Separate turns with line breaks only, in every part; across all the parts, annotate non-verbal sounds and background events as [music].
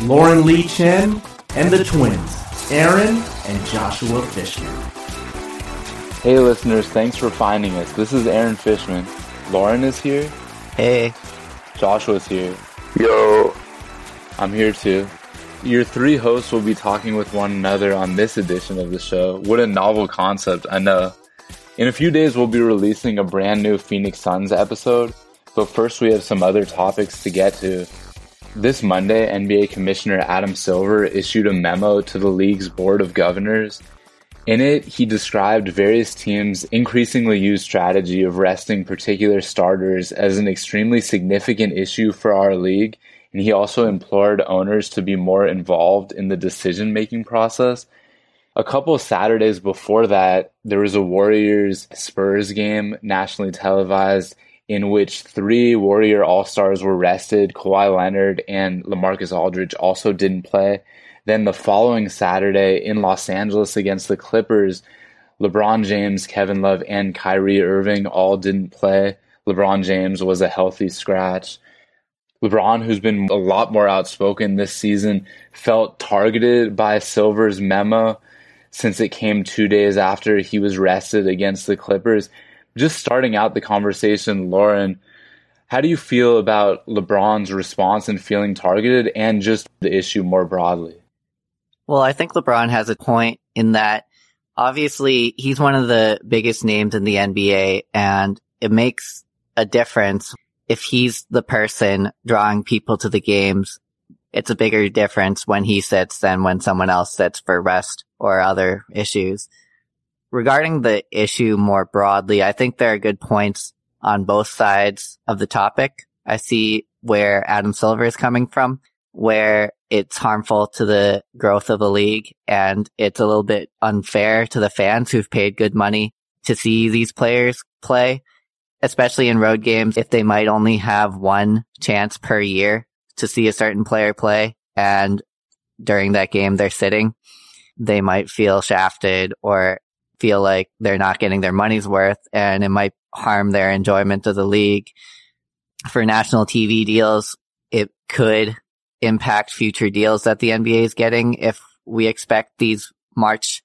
Lauren Lee Chen and the twins, Aaron and Joshua Fishman.
Hey listeners, thanks for finding us. This is Aaron Fishman. Lauren is here.
Hey.
Joshua's here.
Yo.
I'm here too. Your three hosts will be talking with one another on this edition of the show. What a novel concept, I know. In a few days, we'll be releasing a brand new Phoenix Suns episode, but first we have some other topics to get to. This Monday, NBA Commissioner Adam Silver issued a memo to the league's Board of Governors. In it, he described various teams' increasingly used strategy of resting particular starters as an extremely significant issue for our league, and he also implored owners to be more involved in the decision making process. A couple Saturdays before that, there was a Warriors Spurs game, nationally televised, in which three Warrior All Stars were rested. Kawhi Leonard and Lamarcus Aldridge also didn't play. Then the following Saturday in Los Angeles against the Clippers, LeBron James, Kevin Love, and Kyrie Irving all didn't play. LeBron James was a healthy scratch. LeBron, who's been a lot more outspoken this season, felt targeted by Silver's memo since it came two days after he was rested against the Clippers just starting out the conversation, Lauren, how do you feel about LeBron's response and feeling targeted and just the issue more broadly?
Well, I think LeBron has a point in that obviously he's one of the biggest names in the NBA and it makes a difference if he's the person drawing people to the games. It's a bigger difference when he sits than when someone else sits for rest or other issues regarding the issue more broadly, I think there are good points on both sides of the topic. I see where Adam Silver is coming from, where it's harmful to the growth of the league and it's a little bit unfair to the fans who've paid good money to see these players play, especially in road games if they might only have one chance per year to see a certain player play and during that game they're sitting. They might feel shafted or feel like they're not getting their money's worth and it might harm their enjoyment of the league. For national TV deals, it could impact future deals that the NBA is getting if we expect these March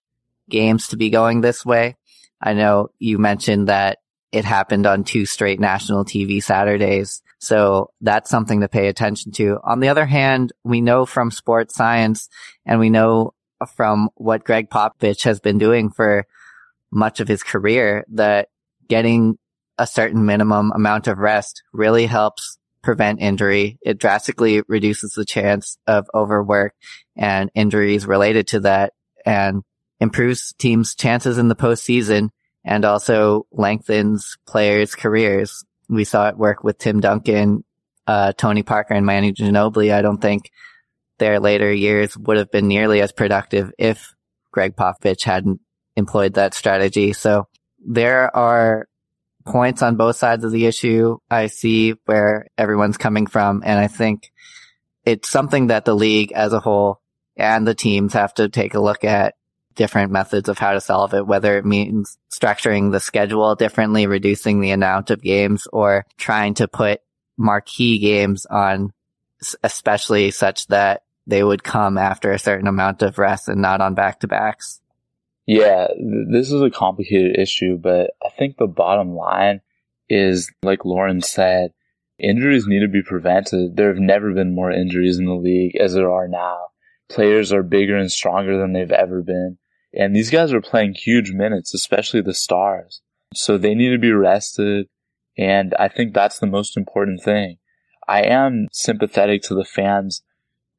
games to be going this way. I know you mentioned that it happened on two straight national TV Saturdays. So that's something to pay attention to. On the other hand, we know from sports science and we know from what Gregg Popovich has been doing for much of his career that getting a certain minimum amount of rest really helps prevent injury. It drastically reduces the chance of overwork and injuries related to that and improves teams' chances in the postseason and also lengthens players' careers. We saw it work with Tim Duncan, uh, Tony Parker and Manu Ginobili. I don't think their later years would have been nearly as productive if Gregg Popovich hadn't employed that strategy. So there are points on both sides of the issue. I see where everyone's coming from. And I think it's something that the league as a whole and the teams have to take a look at different methods of how to solve it, whether it means structuring the schedule differently, reducing the amount of games or trying to put marquee games on, especially such that they would come after a certain amount of rest and not on back to backs.
Yeah, th- this is a complicated issue, but I think the bottom line is, like Lauren said, injuries need to be prevented. There have never been more injuries in the league as there are now. Players are bigger and stronger than they've ever been. And these guys are playing huge minutes, especially the stars. So they need to be rested. And I think that's the most important thing. I am sympathetic to the fans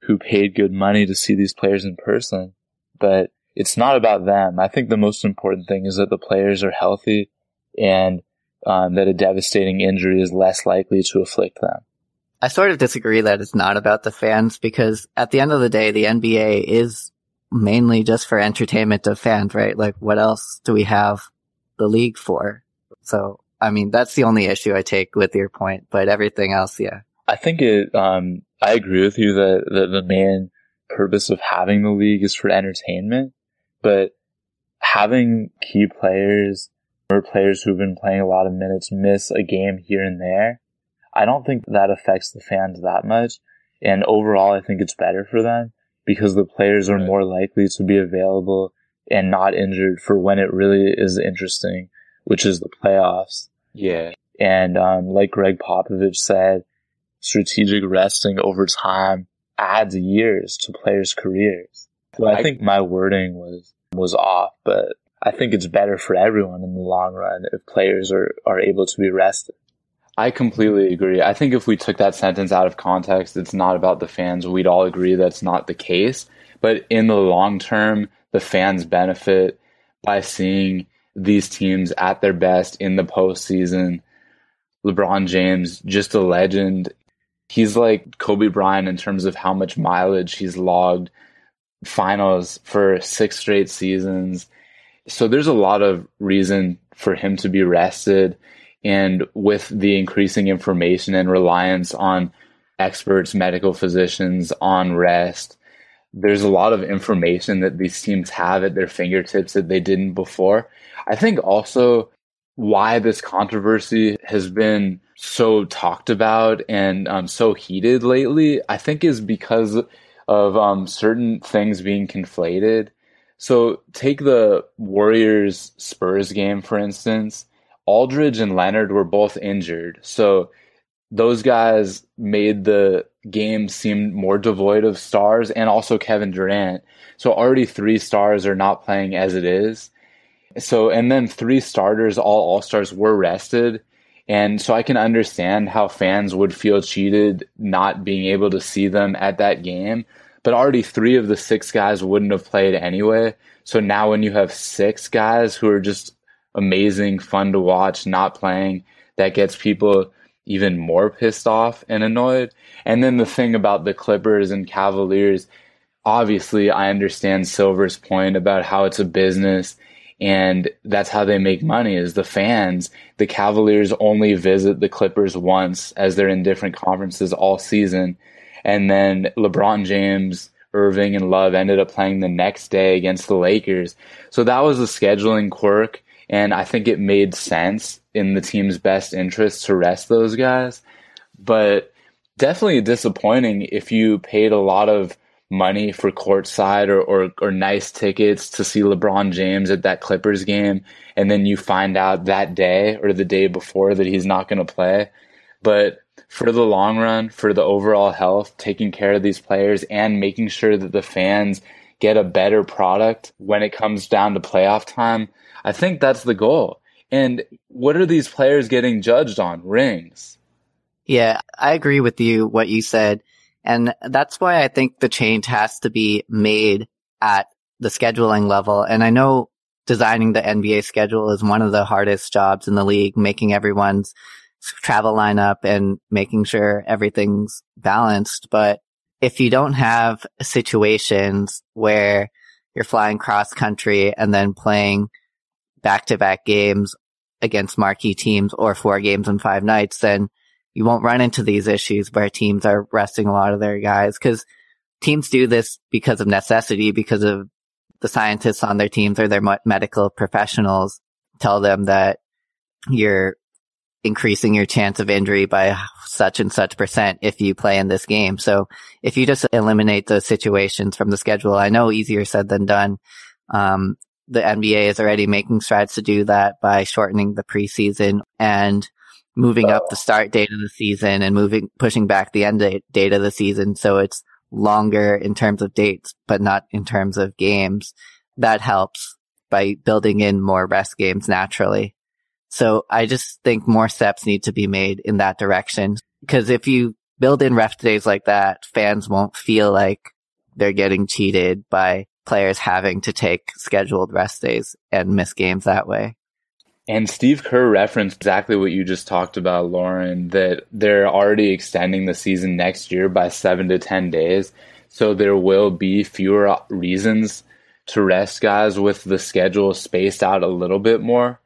who paid good money to see these players in person, but it's not about them. I think the most important thing is that the players are healthy and um, that a devastating injury is less likely to afflict them.
I sort of disagree that it's not about the fans because at the end of the day, the NBA is mainly just for entertainment of fans, right? Like what else do we have the league for? So, I mean, that's the only issue I take with your point, but everything else, yeah.
I think it, um, I agree with you that, that the main purpose of having the league is for entertainment, but having key players or players who've been playing a lot of minutes miss a game here and there, I don't think that affects the fans that much. And overall, I think it's better for them because the players are more likely to be available and not injured for when it really is interesting, which is the playoffs.
Yeah.
And um, like Gregg Popovich said, strategic resting over time adds years to players' careers. So I think my wording was was off, but I think it's better for everyone in the long run if players are, are able to be rested. I completely agree. I think if we took that sentence out of context, it's not about the fans. We'd all agree that's not the case. But in the long term, the fans benefit by seeing these teams at their best in the postseason. LeBron James, just a legend. He's like Kobe Bryant in terms of how much mileage he's logged, finals for six straight seasons. So there's a lot of reason for him to be rested. And with the increasing information and reliance on experts, medical physicians on rest, there's a lot of information that these teams have at their fingertips that they didn't before. I think also why this controversy has been so talked about and um, so heated lately, I think is because of um, certain things being conflated. So take the Warriors Spurs game, for instance. Aldridge and Leonard were both injured. So those guys made the game seem more devoid of stars and also Kevin Durant. So already three stars are not playing as it is. So, and then three starters, all all stars were rested. And so I can understand how fans would feel cheated not being able to see them at that game. But already three of the six guys wouldn't have played anyway. So now when you have six guys who are just amazing, fun to watch, not playing, that gets people even more pissed off and annoyed. And then the thing about the Clippers and Cavaliers, obviously I understand Silver's point about how it's a business and that's how they make money is the fans. The Cavaliers only visit the Clippers once as they're in different conferences all season. And then LeBron James, Irving, and Love ended up playing the next day against the Lakers. So that was a scheduling quirk. And I think it made sense in the team's best interest to rest those guys. But definitely disappointing if you paid a lot of money for courtside or, or, or nice tickets to see LeBron James at that Clippers game. And then you find out that day or the day before that he's not going to play. But for the long run, for the overall health, taking care of these players and making sure that the fans get a better product when it comes down to playoff time, I think that's the goal. And what are these players getting judged on? Rings.
Yeah, I agree with you, what you said. And that's why I think the change has to be made at the scheduling level. And I know designing the NBA schedule is one of the hardest jobs in the league, making everyone's travel lineup and making sure everything's balanced. But if you don't have situations where you're flying cross country and then playing back to back games against marquee teams or four games in five nights, then you won't run into these issues where teams are resting a lot of their guys because teams do this because of necessity, because of the scientists on their teams or their medical professionals tell them that you're increasing your chance of injury by such and such percent if you play in this game. So if you just eliminate those situations from the schedule, I know easier said than done. Um, the NBA is already making strides to do that by shortening the preseason and moving up the start date of the season and moving, pushing back the end date of the season. So it's longer in terms of dates, but not in terms of games. That helps by building in more rest games naturally. So I just think more steps need to be made in that direction. Cause if you build in rest days like that, fans won't feel like they're getting cheated by players having to take scheduled rest days and miss games that way.
And Steve Kerr referenced exactly what you just talked about, Lauren, that they're already extending the season next year by seven to 10 days. So there will be fewer reasons to rest guys with the schedule spaced out a little bit more.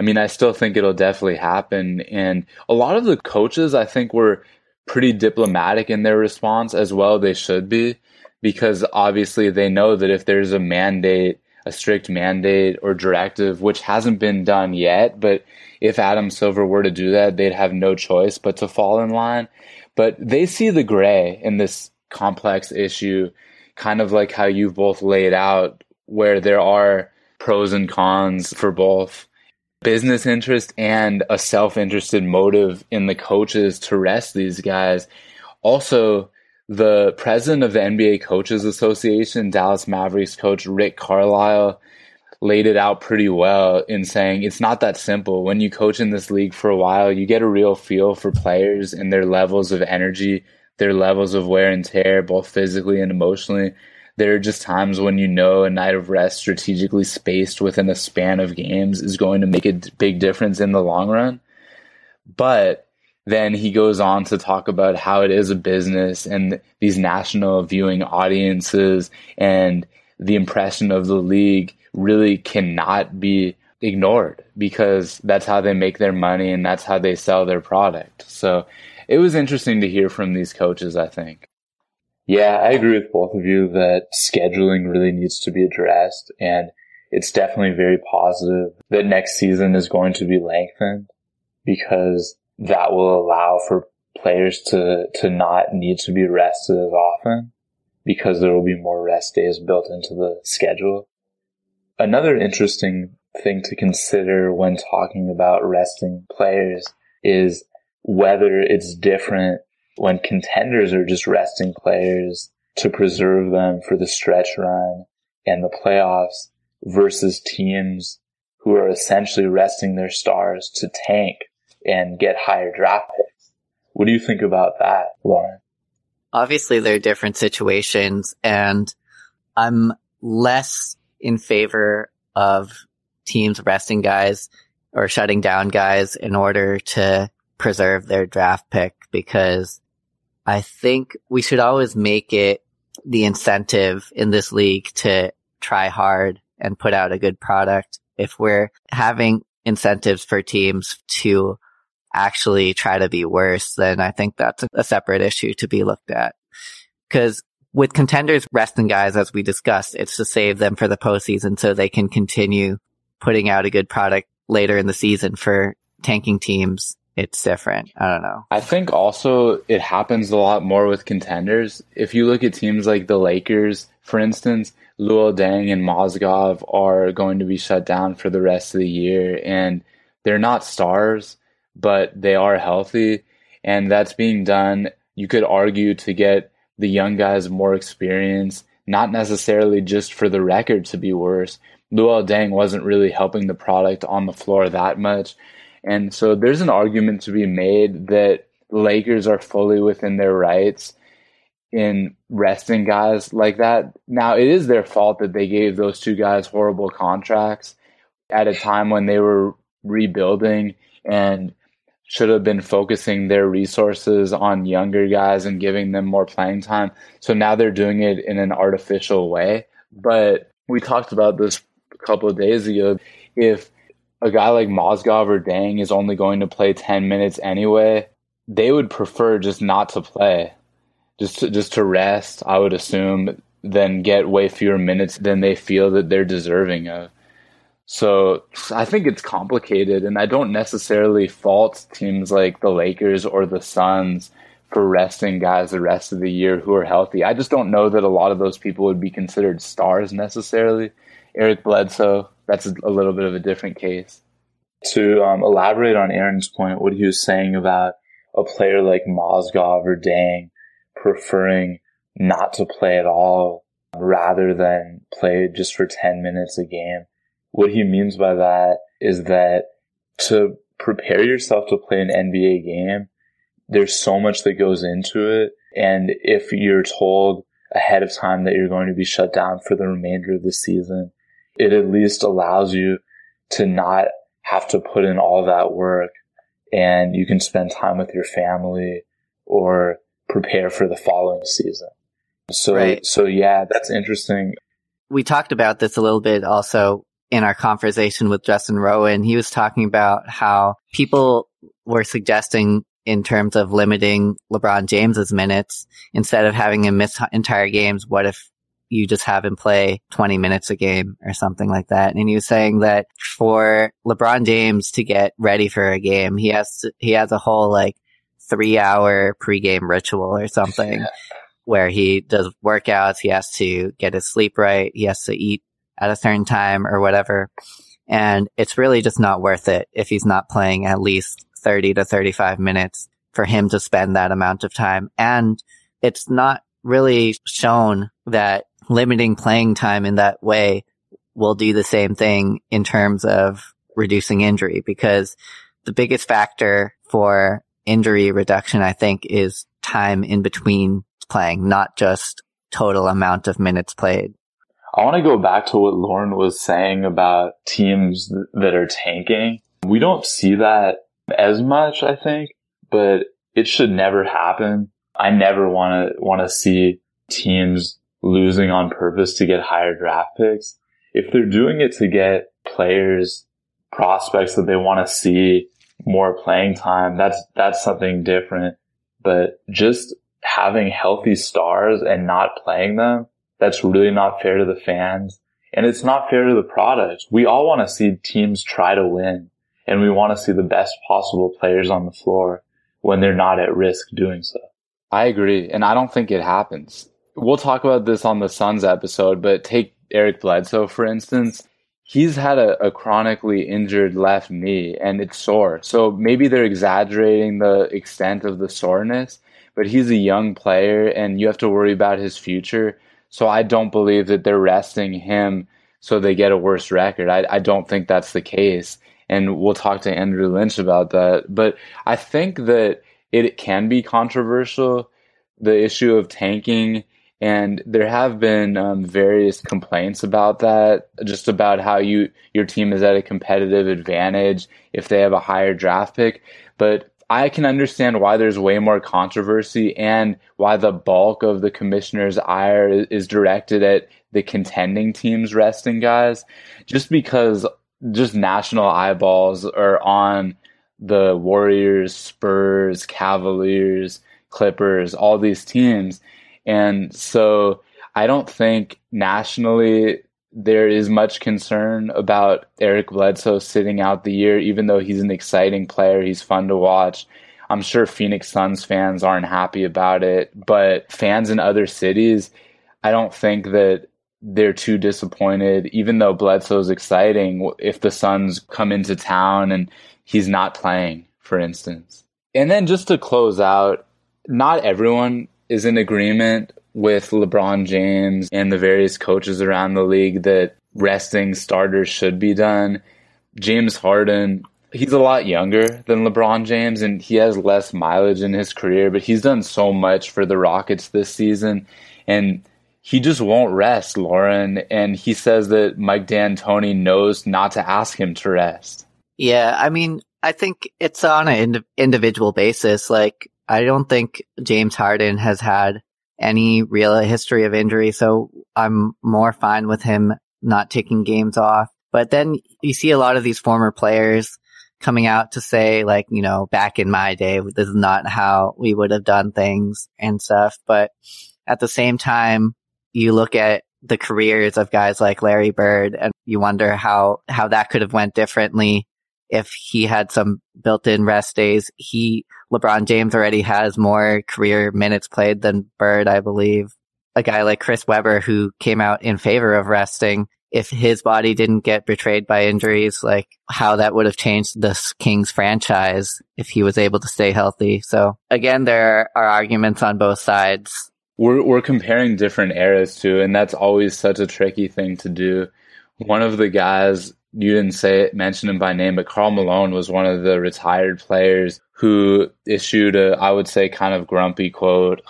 I mean, I still think it'll definitely happen. And a lot of the coaches, I think, were pretty diplomatic in their response as well. They should be because obviously they know that if there's a mandate, a strict mandate or directive, which hasn't been done yet, but if Adam Silver were to do that, they'd have no choice but to fall in line. But they see the gray in this complex issue, kind of like how you've both laid out, where there are pros and cons for both business interest and a self-interested motive in the coaches to rest these guys. Also, the president of the NBA Coaches Association, Dallas Mavericks coach Rick Carlisle, laid it out pretty well in saying it's not that simple. When you coach in this league for a while, you get a real feel for players and their levels of energy, their levels of wear and tear, both physically and emotionally. There are just times when you know a night of rest strategically spaced within a span of games is going to make a big difference in the long run. But then he goes on to talk about how it is a business and these national viewing audiences and the impression of the league really cannot be ignored because that's how they make their money and that's how they sell their product. So it was interesting to hear from these coaches, I think.
Yeah, I agree with both of you that scheduling really needs to be addressed and it's definitely very positive that next season is going to be lengthened because that will allow for players to, to not need to be rested as often because there will be more rest days built into the schedule. Another interesting thing to consider when talking about resting players is whether it's different when contenders are just resting players to preserve them for the stretch run and the playoffs versus teams who are essentially resting their stars to tank and get higher draft picks. What do you think about that, Lauren?
Obviously, there are different situations, and I'm less in favor of teams resting guys or shutting down guys in order to preserve their draft pick because I think we should always make it the incentive in this league to try hard and put out a good product. If we're having incentives for teams to actually try to be worse, then I think that's a separate issue to be looked at. Cause with contenders resting guys, as we discussed, it's to save them for the postseason so they can continue putting out a good product later in the season for tanking teams. It's different. I don't know.
I think also it happens a lot more with contenders. If you look at teams like the Lakers, for instance, Luol Deng and Mozgov are going to be shut down for the rest of the year and they're not stars but they are healthy. And that's being done, you could argue, to get the young guys more experience, not necessarily just for the record to be worse. Luol Deng wasn't really helping the product on the floor that much. And so there's an argument to be made that Lakers are fully within their rights in resting guys like that. Now, it is their fault that they gave those two guys horrible contracts at a time when they were rebuilding and should have been focusing their resources on younger guys and giving them more playing time. So now they're doing it in an artificial way. But we talked about this a couple of days ago. If a guy like Mozgov or Deng is only going to play 10 minutes anyway, they would prefer just not to play, just to, just to rest, I would assume, than get way fewer minutes than they feel that they're deserving of. So I think it's complicated, and I don't necessarily fault teams like the Lakers or the Suns for resting guys the rest of the year who are healthy. I just don't know that a lot of those people would be considered stars necessarily. Eric Bledsoe, that's a little bit of a different case.
To um, elaborate on Aaron's point, what he was saying about a player like Mozgov or Deng preferring not to play at all rather than play just for 10 minutes a game what he means by that is that to prepare yourself to play an NBA game, there's so much that goes into it. And if you're told ahead of time that you're going to be shut down for the remainder of the season, it at least allows you to not have to put in all that work and you can spend time with your family or prepare for the following season. So,
Right.
so yeah, that's interesting.
we talked about this a little bit also in our conversation with Justin Rowan. He was talking about how people were suggesting in terms of limiting LeBron James's minutes instead of having him miss entire games. What if you just have him play 20 minutes a game or something like that? And he was saying that for LeBron James to get ready for a game, he has to, he has a whole like three hour pregame ritual or something [laughs] where he does workouts. He has to get his sleep right. He has to eat at a certain time or whatever. And it's really just not worth it if he's not playing at least 30 to 35 minutes for him to spend that amount of time. And it's not really shown that limiting playing time in that way will do the same thing in terms of reducing injury because the biggest factor for injury reduction, I think, is time in between playing, not just total amount of minutes played.
I want to go back to what Lauren was saying about teams that are tanking. We don't see that as much, I think, but it should never happen. I never want to want to see teams losing on purpose to get higher draft picks. If they're doing it to get players, prospects that they want to see more playing time, that's that's something different. But just having healthy stars and not playing them, that's really not fair to the fans. And it's not fair to the product. We all want to see teams try to win and we want to see the best possible players on the floor when they're not at risk doing so.
I agree, and I don't think it happens. We'll talk about this on the Suns episode, but take Eric Bledsoe, for instance. He's had a, a chronically injured left knee and it's sore. So maybe they're exaggerating the extent of the soreness, but he's a young player and you have to worry about his future. So I don't believe that they're resting him so they get a worse record. I, I don't think that's the case. And we'll talk to Andrew Lynch about that. But I think that it can be controversial, the issue of tanking. And there have been um, various complaints about that, just about how you your team is at a competitive advantage if they have a higher draft pick. But I can understand why there's way more controversy and why the bulk of the commissioner's ire is- directed at the contending teams resting guys, just because just national eyeballs are on the Warriors, Spurs, Cavaliers, Clippers, all these teams. And so I don't think nationally there is much concern about Eric Bledsoe sitting out the year, even though he's an exciting player. He's fun to watch. I'm sure Phoenix Suns fans aren't happy about it, but fans in other cities, I don't think that they're too disappointed, even though Bledsoe's exciting if the Suns come into town and he's not playing, for instance. And then just to close out, not everyone is in agreement with LeBron James and the various coaches around the league that resting starters should be done. James Harden, he's a lot younger than LeBron James and he has less mileage in his career, but he's done so much for the Rockets this season and he just won't rest, Lauren. And he says that Mike D'Antoni knows not to ask him to rest.
Yeah, I mean, I think it's on an ind- individual basis. Like, I don't think James Harden has had any real history of injury, so I'm more fine with him not taking games off. But then you see a lot of these former players coming out to say, like, you know, back in my day, this is not how we would have done things and stuff. But at the same time, you look at the careers of guys like Larry Bird and you wonder how, how that could have went differently if he had some built-in rest days. He, LeBron James already has more career minutes played than Bird, I believe. A guy like Chris Webber who came out in favor of resting. If his body didn't get betrayed by injuries, like how that would have changed the Kings franchise if he was able to stay healthy. So again, there are arguments on both sides.
We're we're comparing different eras too, and that's always such a tricky thing to do. One of the guys you didn't say it, mention him by name, but Karl Malone was one of the retired players who issued a, I would say, kind of grumpy quote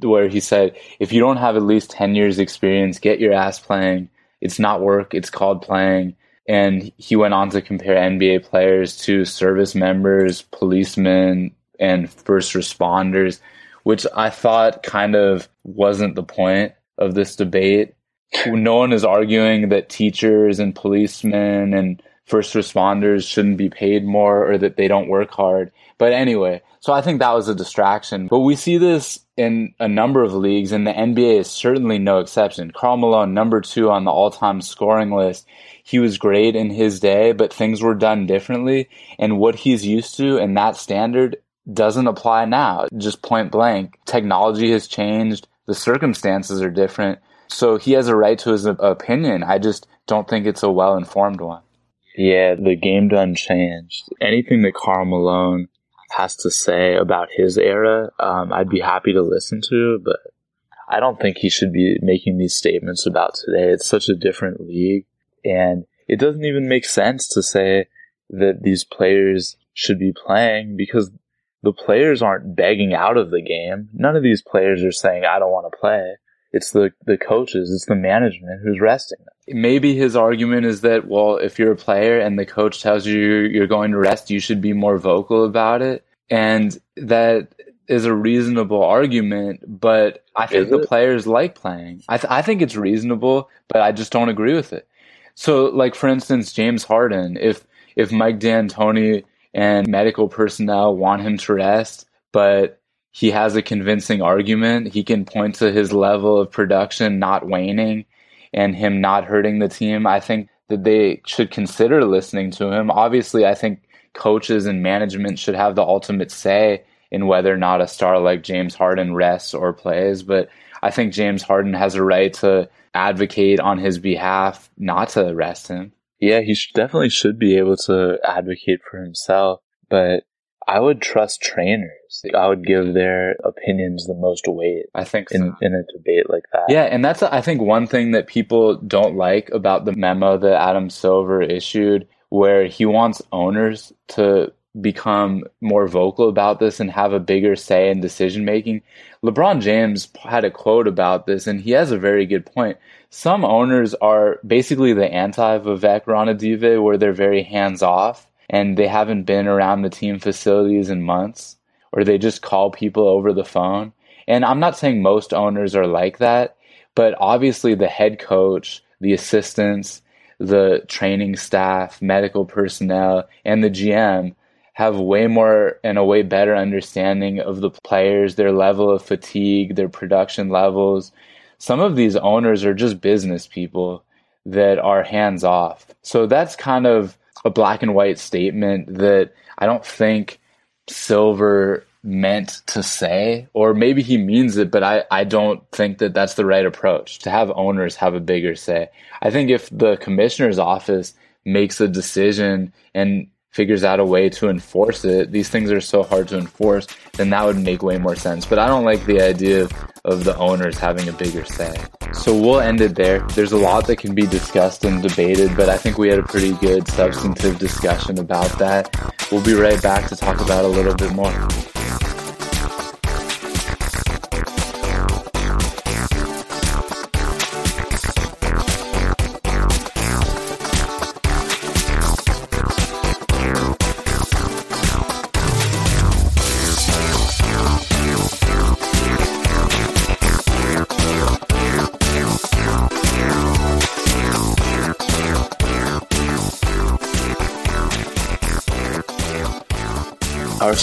where he said, "If you don't have at least ten years experience, get your ass playing. It's not work; it's called playing." And he went on to compare NBA players to service members, policemen, and first responders, which I thought kind of wasn't the point of this debate. No one is arguing that teachers and policemen and first responders shouldn't be paid more or that they don't work hard. But anyway, so I think that was a distraction. But we see this in a number of leagues, and the NBA is certainly no exception. Karl Malone, number two on the all time scoring list. He was great in his day, but things were done differently. And what he's used to and that standard doesn't apply now. Just point blank. Technology has changed. The circumstances are different. So he has a right to his opinion. I just don't think it's a well informed one.
Yeah, the game done changed. Anything that Karl Malone has to say about his era, um, I'd be happy to listen to, but I don't think he should be making these statements about today. It's such a different league, and it doesn't even make sense to say that these players should be playing because the players aren't begging out of the game. None of these players are saying, I don't want to play. It's the, the coaches, it's the management who's resting them.
Maybe his argument is that, well, if you're a player and the coach tells you you're going to rest, you should be more vocal about it. And that is a reasonable argument, but I think the players like playing. I, th- I think it's reasonable, but I just don't agree with it. So, like for instance, James Harden, if if Mike D'Antoni and medical personnel want him to rest, but he has a convincing argument. He can point to his level of production not waning and him not hurting the team. I think that they should consider listening to him. Obviously, I think coaches and management should have the ultimate say in whether or not a star like James Harden rests or plays. But I think James Harden has a right to advocate on his behalf not to rest him.
Yeah, he should, definitely should be able to advocate for himself. But I would trust trainers. I would give their opinions the most weight.
I think
so. in, in a debate like that.
Yeah, and that's I think one thing that people don't like about the memo that Adam Silver issued, where he wants owners to become more vocal about this and have a bigger say in decision making. LeBron James had a quote about this, and he has a very good point. Some owners are basically the anti Vivek Ranadive, where they're very hands off and they haven't been around the team facilities in months, or they just call people over the phone. And I'm not saying most owners are like that, but obviously the head coach, the assistants, the training staff, medical personnel, and the GM have way more and a way better understanding of the players, their level of fatigue, their production levels. Some of these owners are just business people that are hands off. So that's kind of a black and white statement that I don't think Silver meant to say, or maybe he means it, but I, I don't think that that's the right approach to have owners have a bigger say. I think if the commissioner's office makes a decision and figures out a way to enforce it, these things are so hard to enforce, then that would make way more sense. But I don't like the idea of, of the owners having a bigger say. So we'll end it there. There's a lot that can be discussed and debated, but I think we had a pretty good substantive discussion about that. We'll be right back to talk about a little bit more.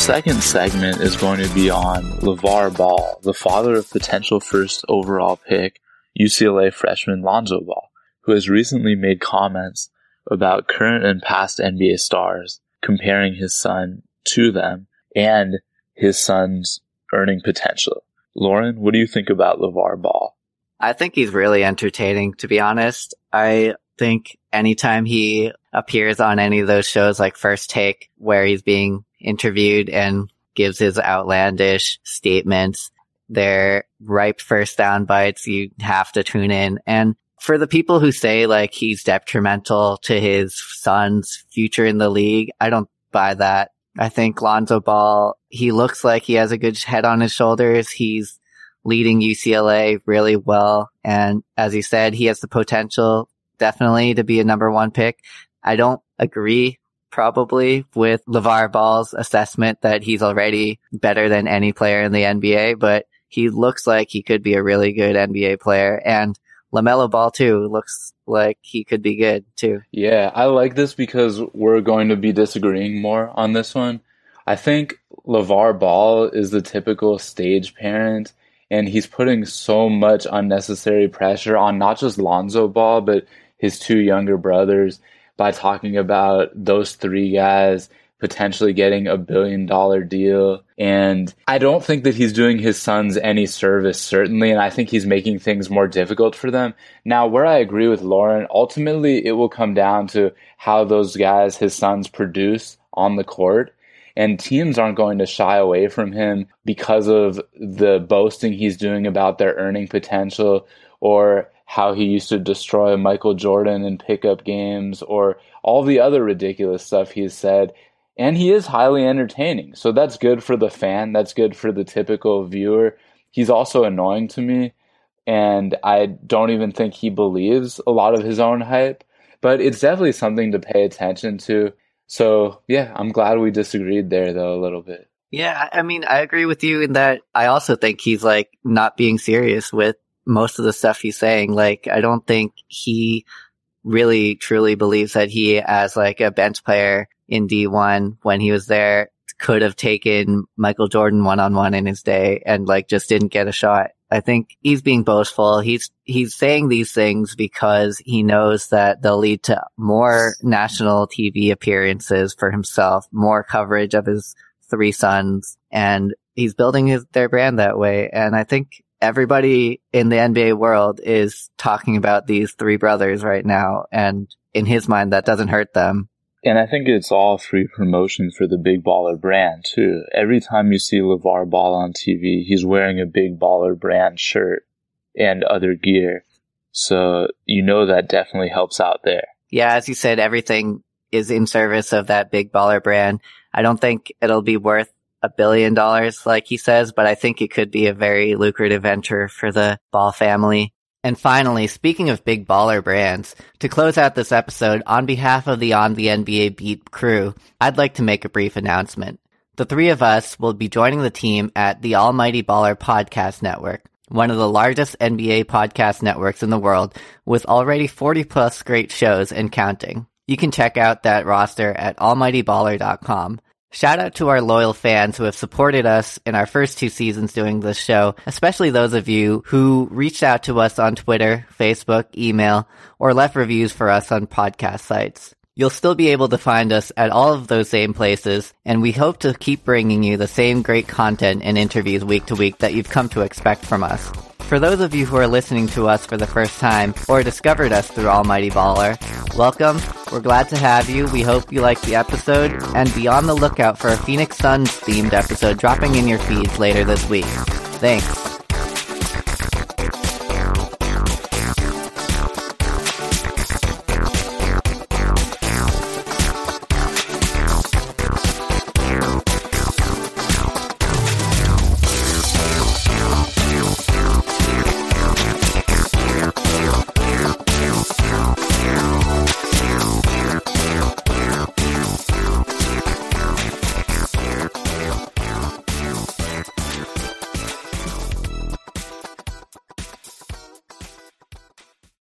Second segment is going to be on LeVar Ball, the father of potential first overall pick, UCLA freshman Lonzo Ball, who has recently made comments about current and past NBA stars, comparing his son to them and his son's earning potential. Lauren, what do you think about LeVar Ball?
I think he's really entertaining, to be honest. I think anytime he appears on any of those shows like First Take, where he's being interviewed and gives his outlandish statements. They're ripe first down bites. You have to tune in. And for the people who say like he's detrimental to his son's future in the league, I don't buy that. I think Lonzo Ball, he looks like he has a good head on his shoulders. He's leading UCLA really well. And as he said, he has the potential definitely to be a number one pick. I don't agree probably with LeVar Ball's assessment that he's already better than any player in the NBA, but he looks like he could be a really good NBA player. And LaMelo Ball too looks like he could be good too.
Yeah, I like this because we're going to be disagreeing more on this one. I think LeVar Ball is the typical stage parent and he's putting so much unnecessary pressure on not just Lonzo Ball, but his two younger brothers by talking about those three guys potentially getting a billion dollar deal. And I don't think that he's doing his sons any service, certainly. And I think he's making things more difficult for them. Now, where I agree with Lauren, ultimately it will come down to how those guys, his sons, produce on the court. And teams aren't going to shy away from him because of the boasting he's doing about their earning potential or how he used to destroy Michael Jordan in pickup games or all the other ridiculous stuff he's said and he is highly entertaining. So that's good for the fan. That's good for the typical viewer. He's also annoying to me, and I don't even think he believes a lot of his own hype. But it's definitely something to pay attention to. So yeah, I'm glad we disagreed there though a little bit.
Yeah, I mean, I agree with you in that I also think he's like not being serious with most of the stuff he's saying. Like, I don't think he really truly believes that he, as like a bench player, in D1 when he was there could have taken Michael Jordan one on one in his day and like just didn't get a shot. I think he's being boastful. He's, he's saying these things because he knows that they'll lead to more national TV appearances for himself, more coverage of his three sons, and he's building his, their brand that way. And I think everybody in the NBA world is talking about these three brothers right now. And in his mind, that doesn't hurt them.
And I think it's all free promotion for the Big Baller brand too. Every time you see LeVar Ball on TV, he's wearing a Big Baller brand shirt and other gear. So you know that definitely helps out there.
Yeah, as you said, everything is in service of that Big Baller brand. I don't think it'll be worth a billion dollars like he says, but I think it could be a very lucrative venture for the Ball family. And finally, speaking of big baller brands, to close out this episode, on behalf of the On the NBA Beat crew, I'd like to make a brief announcement. The three of us will be joining the team at the Almighty Baller Podcast Network, one of the largest NBA podcast networks in the world, with already 40 plus great shows and counting. You can check out that roster at almightyballer.com. Shout out to our loyal fans who have supported us in our first two seasons doing this show, especially those of you who reached out to us on Twitter, Facebook, email, or left reviews for us on podcast sites. You'll still be able to find us at all of those same places, and we hope to keep bringing you the same great content and interviews week to week that you've come to expect from us. For those of you who are listening to us for the first time or discovered us through Almighty Baller, welcome. We're glad to have you. We hope you liked the episode and be on the lookout for a Phoenix Suns themed episode dropping in your feeds later this week. Thanks.